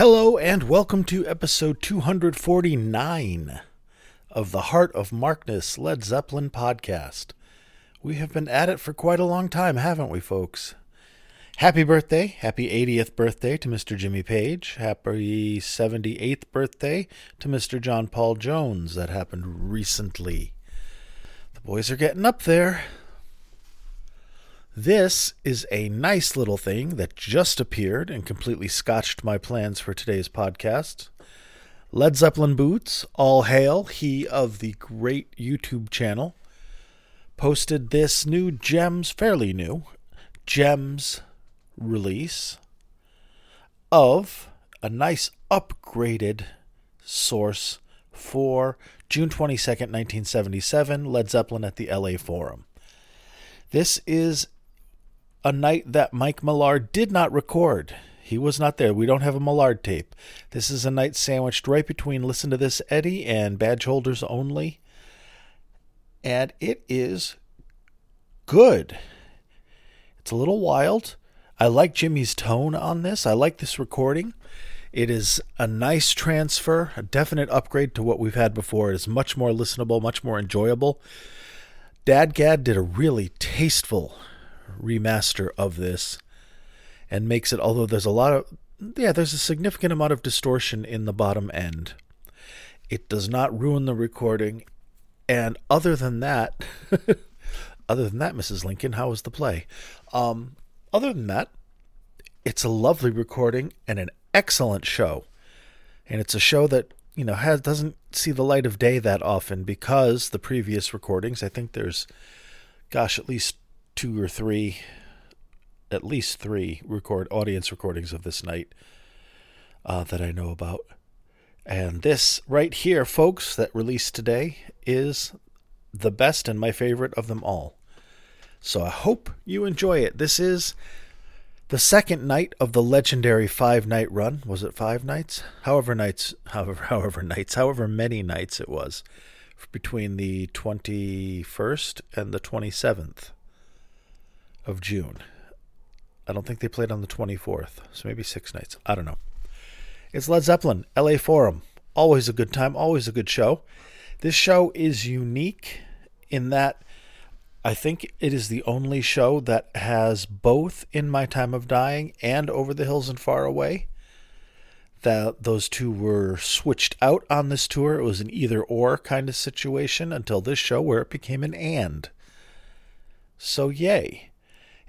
Hello and welcome to episode 249 of the Heart of Markness Led Zeppelin podcast. We have been at it for quite a long time, haven't we, folks? Happy birthday, happy 80th birthday to Mr. Jimmy Page. Happy 78th birthday to Mr. John Paul Jones. That happened recently. The boys are getting up there. This is a nice little thing that just appeared and completely scotched my plans for today's podcast. Led Zeppelin Boots, all hail, he of the great YouTube channel, posted this new Gems, fairly new, Gems release of a nice upgraded source for June 22nd, 1977, Led Zeppelin at the LA Forum. This is a night that Mike Millard did not record. He was not there. We don't have a Millard tape. This is a night sandwiched right between Listen to This Eddie and Badge Holders Only. And it is good. It's a little wild. I like Jimmy's tone on this. I like this recording. It is a nice transfer, a definite upgrade to what we've had before. It is much more listenable, much more enjoyable. DADGAD did a really tasteful remaster of this and makes it although there's a lot of yeah there's a significant amount of distortion in the bottom end. It does not ruin the recording. And other than that other than that mrs lincoln how was the play? Um, other than that it's a lovely recording and an excellent show. And it's a show that you know has doesn't see the light of day that often because the previous recordings i think there's gosh at least two or three, at least three record audience recordings of this night uh, that I know about. And this right here, folks, that released today is the best and my favorite of them all. So I hope you enjoy it. This is the second night of the legendary five night run. Was it five nights? However nights, however however nights, however many nights it was between the 21st and the 27th of June. I don't think they played on the 24th, so maybe six nights. I don't know. It's Led Zeppelin, LA Forum. Always a good time, always a good show. This show is unique in that I think it is the only show that has both In My Time of Dying and Over the Hills and Far Away. That those two were switched out on this tour. It was an either or kind of situation until this show where it became an and. So, yay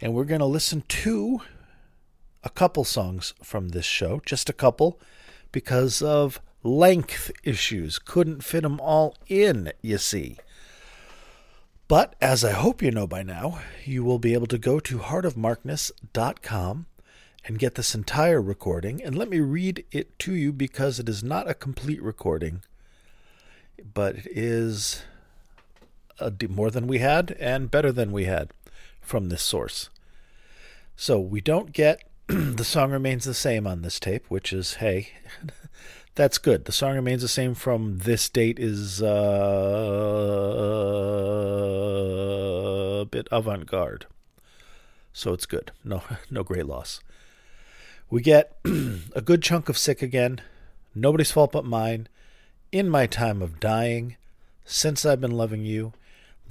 and we're going to listen to a couple songs from this show, just a couple, because of length issues. Couldn't fit them all in, you see. But as I hope you know by now, you will be able to go to heartofmarkness.com and get this entire recording. And let me read it to you because it is not a complete recording, but it is more than we had and better than we had from this source. So we don't get the song remains the same on this tape, which is hey, that's good. The song remains the same from this date is uh, a bit avant-garde. So it's good. No no great loss. We get a good chunk of sick again. Nobody's fault but mine. In my time of dying, since I've been loving you,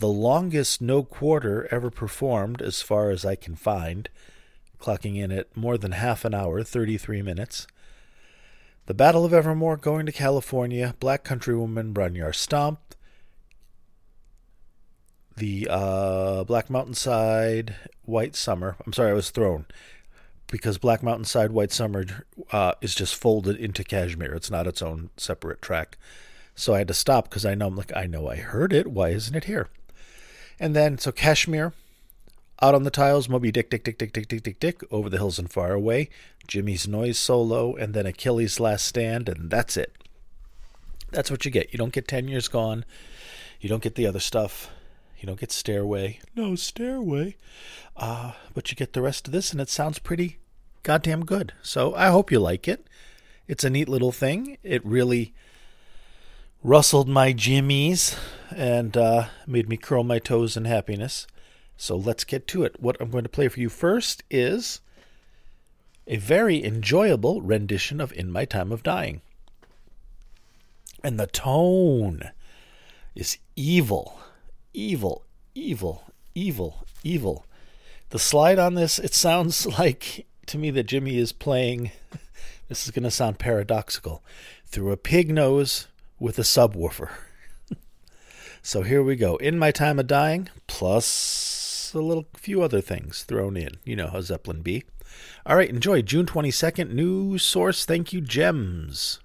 the longest no quarter ever performed, as far as I can find, clocking in at more than half an hour, 33 minutes. The Battle of Evermore, Going to California, Black Countrywoman, Barnyard Stomp, the uh, Black Mountainside, White Summer. I'm sorry, I was thrown because Black Mountainside, White Summer uh, is just folded into Kashmir. It's not its own separate track. So I had to stop because I know I'm like I know I heard it. Why isn't it here? And then, so Kashmir, out on the tiles, Moby Dick, Dick, Dick, Dick, Dick, Dick, Dick, Dick, over the hills and far away, Jimmy's noise solo, and then Achilles' last stand, and that's it. That's what you get. You don't get 10 years gone. You don't get the other stuff. You don't get Stairway. No, Stairway. Uh, but you get the rest of this, and it sounds pretty goddamn good. So I hope you like it. It's a neat little thing. It really rustled my jimmies and uh, made me curl my toes in happiness. So let's get to it. What I'm going to play for you first is a very enjoyable rendition of In My Time of Dying. And the tone is evil, evil, evil, evil, evil. The slide on this, it sounds like to me that Jimmy is playing, this is going to sound paradoxical, through a pig nose with a subwoofer. so here we go. In My Time of Dying, plus a little few other things thrown in. You know how Zeppelin be. All right, enjoy June 22nd. New source. Thank you, Gems.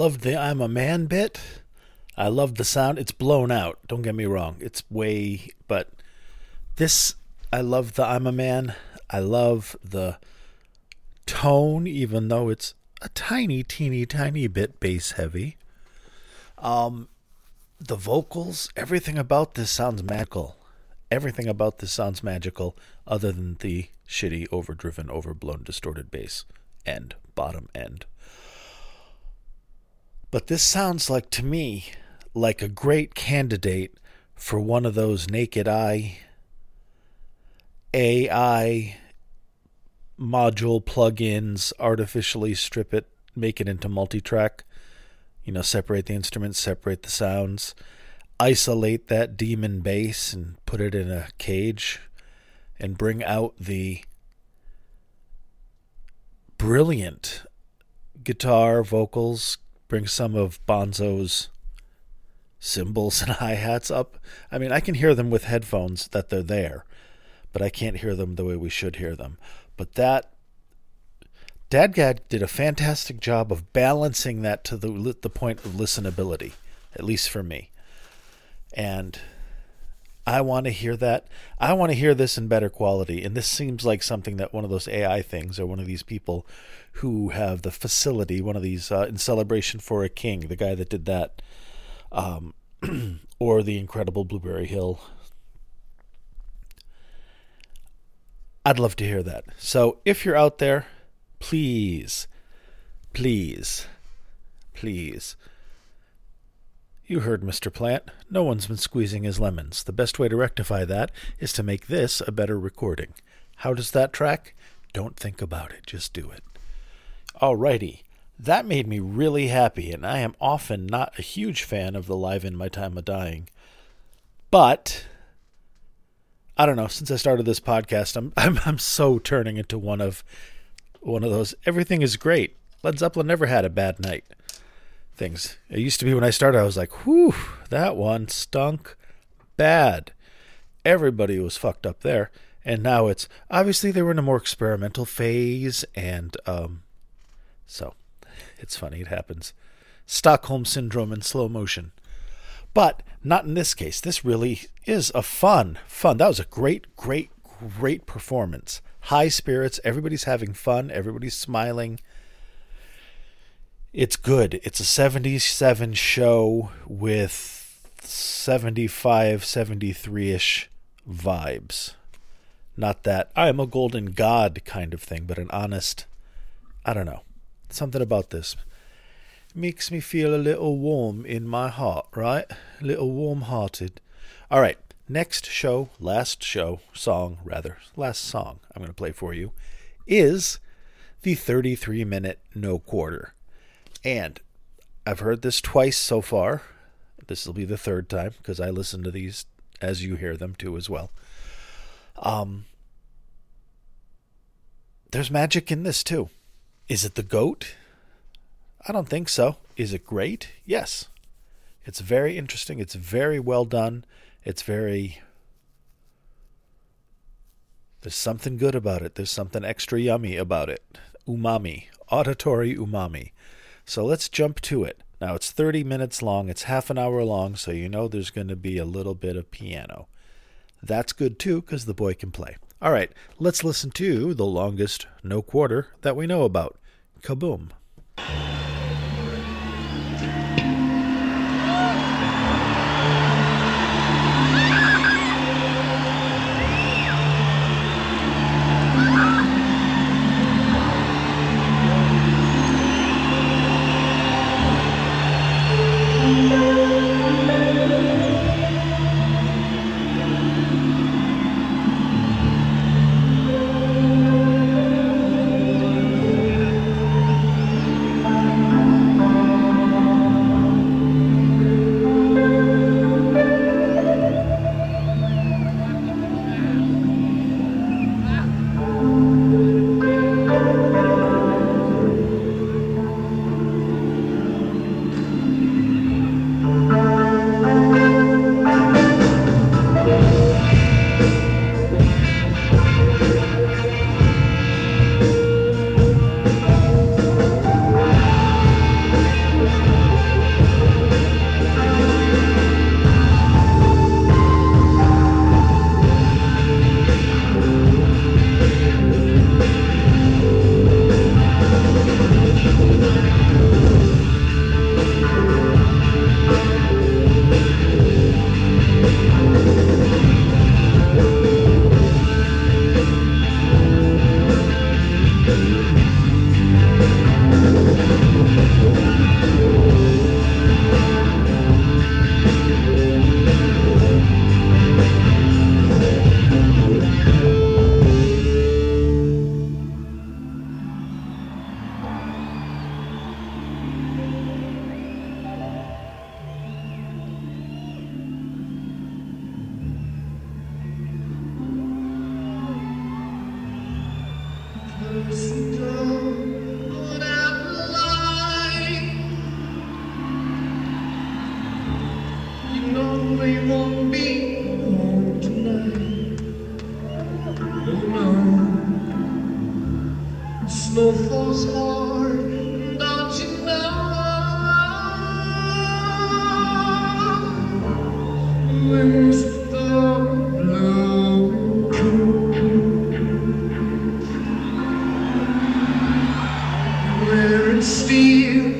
Loved the I'm a man bit. I love the sound. It's blown out. Don't get me wrong. It's way, but this, I love the I'm a man. I love the tone, even though it's a tiny, teeny, tiny bit bass heavy. Um, the vocals, everything about this sounds magical. Everything about this sounds magical, other than the shitty, overdriven, overblown, distorted bass end, bottom end. But this sounds like to me like a great candidate for one of those naked eye AI module plugins, artificially strip it, make it into multi track, you know, separate the instruments, separate the sounds, isolate that demon bass and put it in a cage and bring out the brilliant guitar, vocals, bring some of Bonzo's cymbals and hi hats up. I mean, I can hear them with headphones that they're there, but I can't hear them the way we should hear them. But that DADGAD did a fantastic job of balancing that to the the point of listenability, at least for me. And I want to hear that. I want to hear this in better quality. And this seems like something that one of those AI things or one of these people who have the facility, one of these uh, in celebration for a king, the guy that did that, um, or the incredible Blueberry Hill. I'd love to hear that. So if you're out there, please, please, please. You heard Mr. Plant. No one's been squeezing his lemons. The best way to rectify that is to make this a better recording. How does that track? Don't think about it, just do it. Alrighty. That made me really happy, and I am often not a huge fan of the Live in My Time of Dying. But I don't know, since I started this podcast, I'm I'm I'm so turning into one of one of those everything is great. Led Zeppelin never had a bad night. Things. It used to be when I started, I was like, whew, that one stunk bad. Everybody was fucked up there. And now it's obviously they were in a more experimental phase and um so it's funny, it happens. Stockholm syndrome in slow motion. But not in this case. This really is a fun, fun. That was a great, great, great performance. High spirits. Everybody's having fun. Everybody's smiling. It's good. It's a 77 show with 75, 73 ish vibes. Not that I am a golden god kind of thing, but an honest, I don't know. Something about this makes me feel a little warm in my heart, right? A little warm hearted. All right, next show, last show, song rather, last song I'm going to play for you is the 33 minute no quarter. And I've heard this twice so far. This will be the third time because I listen to these as you hear them too as well. Um there's magic in this too. Is it the goat? I don't think so. Is it great? Yes. It's very interesting. It's very well done. It's very. There's something good about it. There's something extra yummy about it. Umami. Auditory umami. So let's jump to it. Now it's 30 minutes long. It's half an hour long, so you know there's going to be a little bit of piano. That's good too, because the boy can play. All right, let's listen to the longest no quarter that we know about. Kaboom. Steel,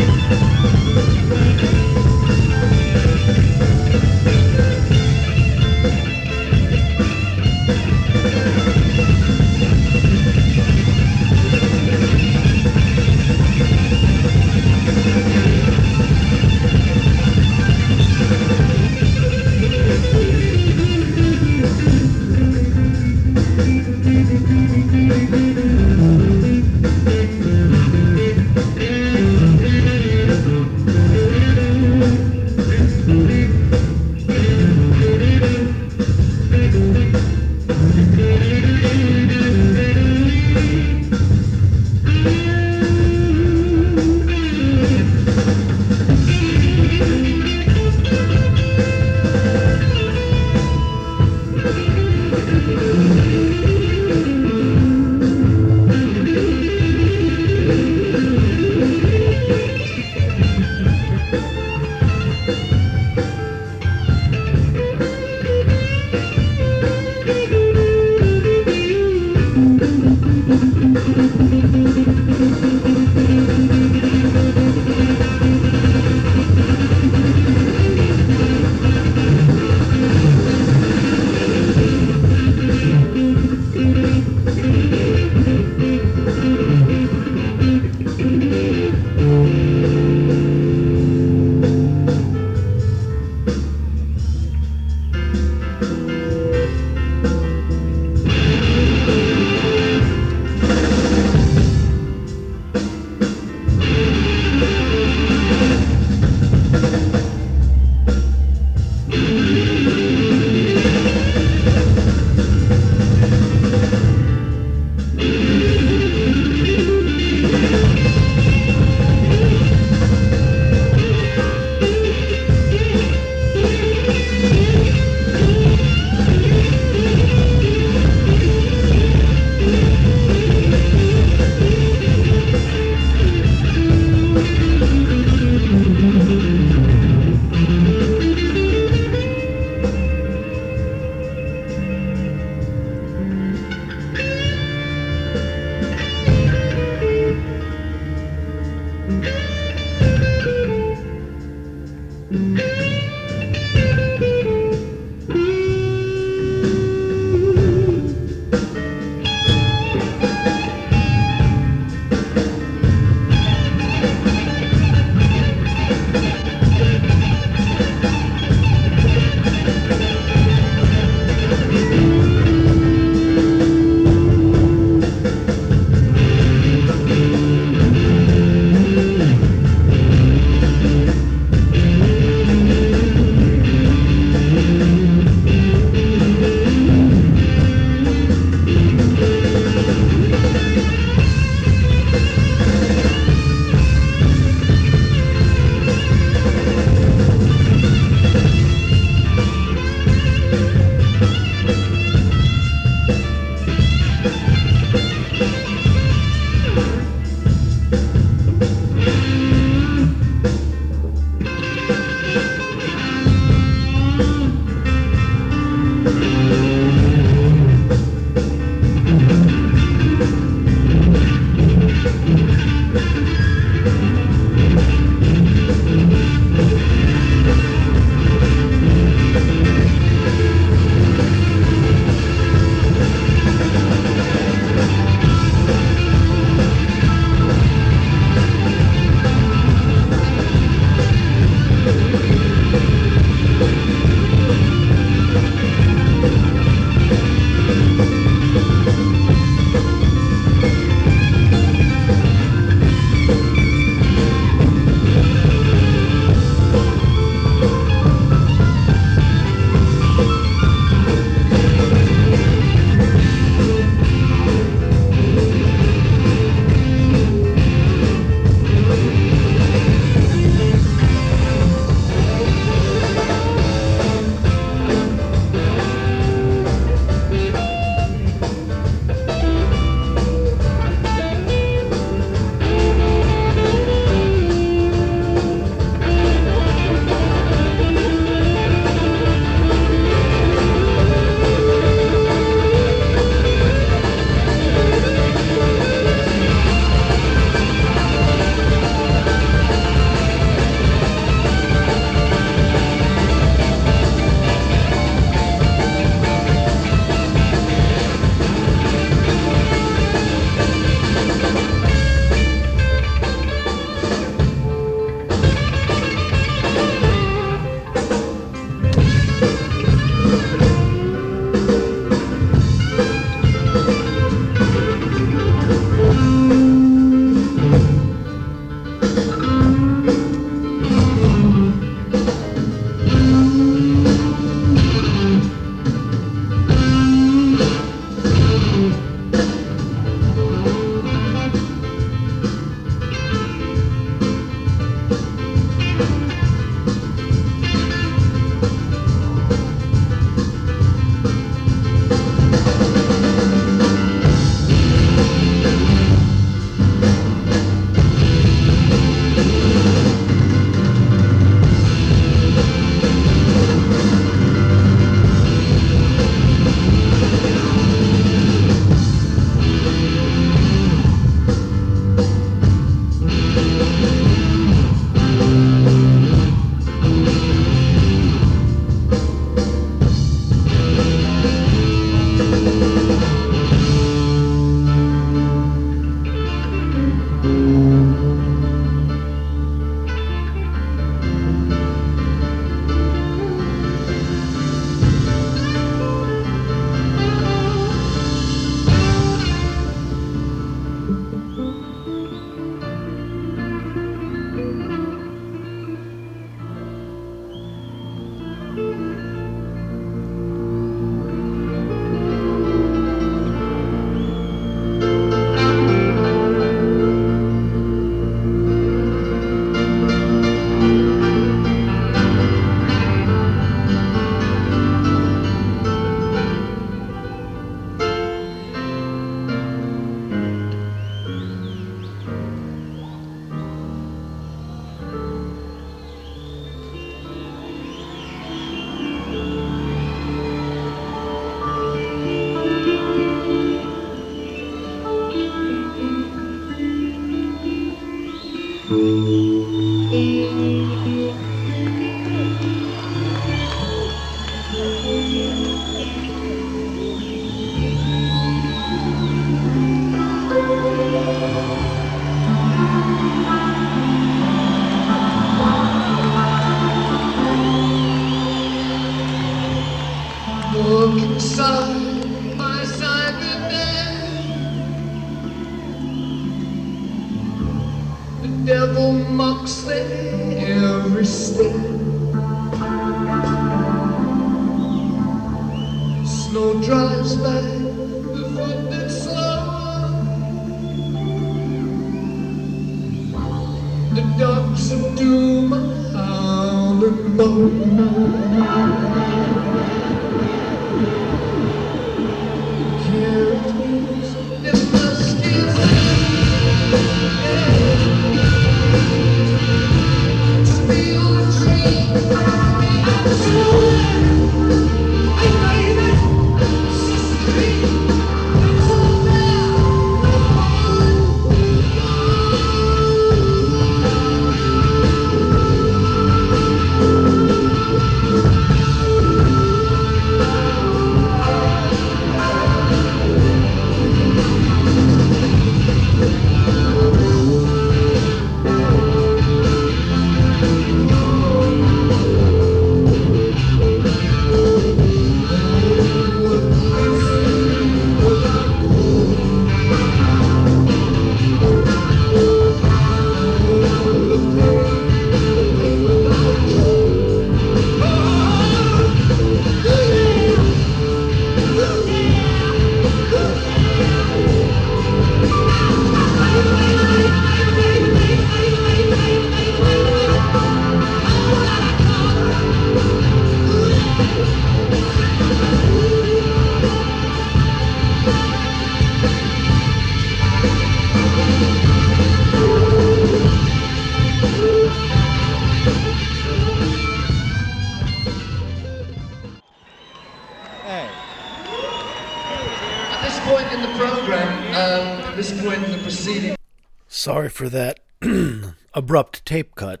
For that abrupt tape cut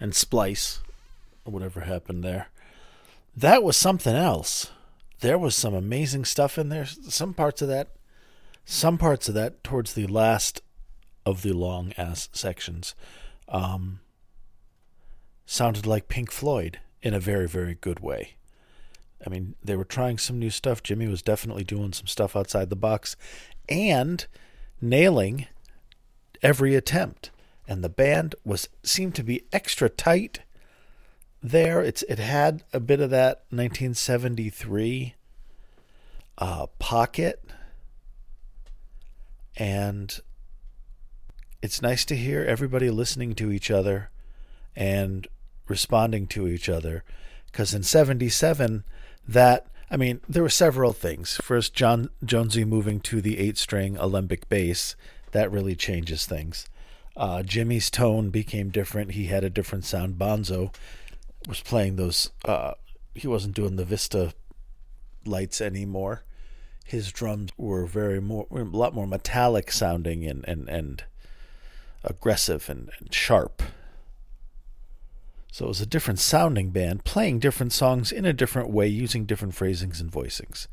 and splice, or whatever happened there. That was something else. There was some amazing stuff in there. Some parts of that, some parts of that towards the last of the long ass sections, um, sounded like Pink Floyd in a very, very good way. I mean, they were trying some new stuff. Jimmy was definitely doing some stuff outside the box and nailing every attempt. And the band was seemed to be extra tight there. It's it had a bit of that 1973 uh, pocket, and it's nice to hear everybody listening to each other and responding to each other. Because in '77, that I mean, there were several things. First, John Jonesy moving to the eight-string Alembic bass that really changes things. Uh, Jimmy's tone became different. He had a different sound. Bonzo was playing those. Uh, he wasn't doing the Vista lights anymore. His drums were very more, a lot more metallic sounding and and and aggressive and, and sharp. So it was a different sounding band, playing different songs in a different way, using different phrasings and voicings.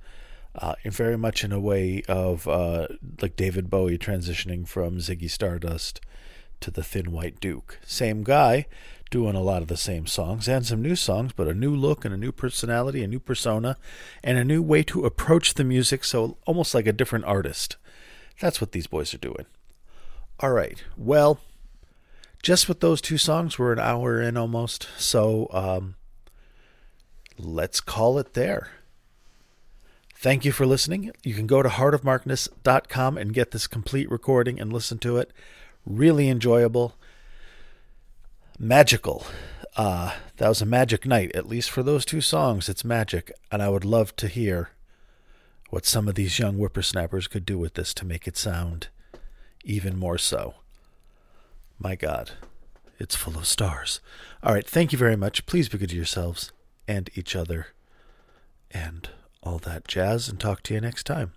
Uh, very much in a way of uh, like David Bowie transitioning from Ziggy Stardust to the Thin White Duke. Same guy doing a lot of the same songs and some new songs, but a new look and a new personality, a new persona, and a new way to approach the music. So almost like a different artist. That's what these boys are doing. All right. Well, just with those two songs, we're an hour in almost. So um, let's call it there. Thank you for listening. You can go to heartofmarkness.com and get this complete recording and listen to it. Really enjoyable. Magical. Uh, that was a magic night, at least for those two songs. It's magic, and I would love to hear what some of these young whippersnappers could do with this to make it sound even more so. My God, it's full of stars. All right, thank you very much. Please be good to yourselves and each other and all that jazz, and talk to you next time.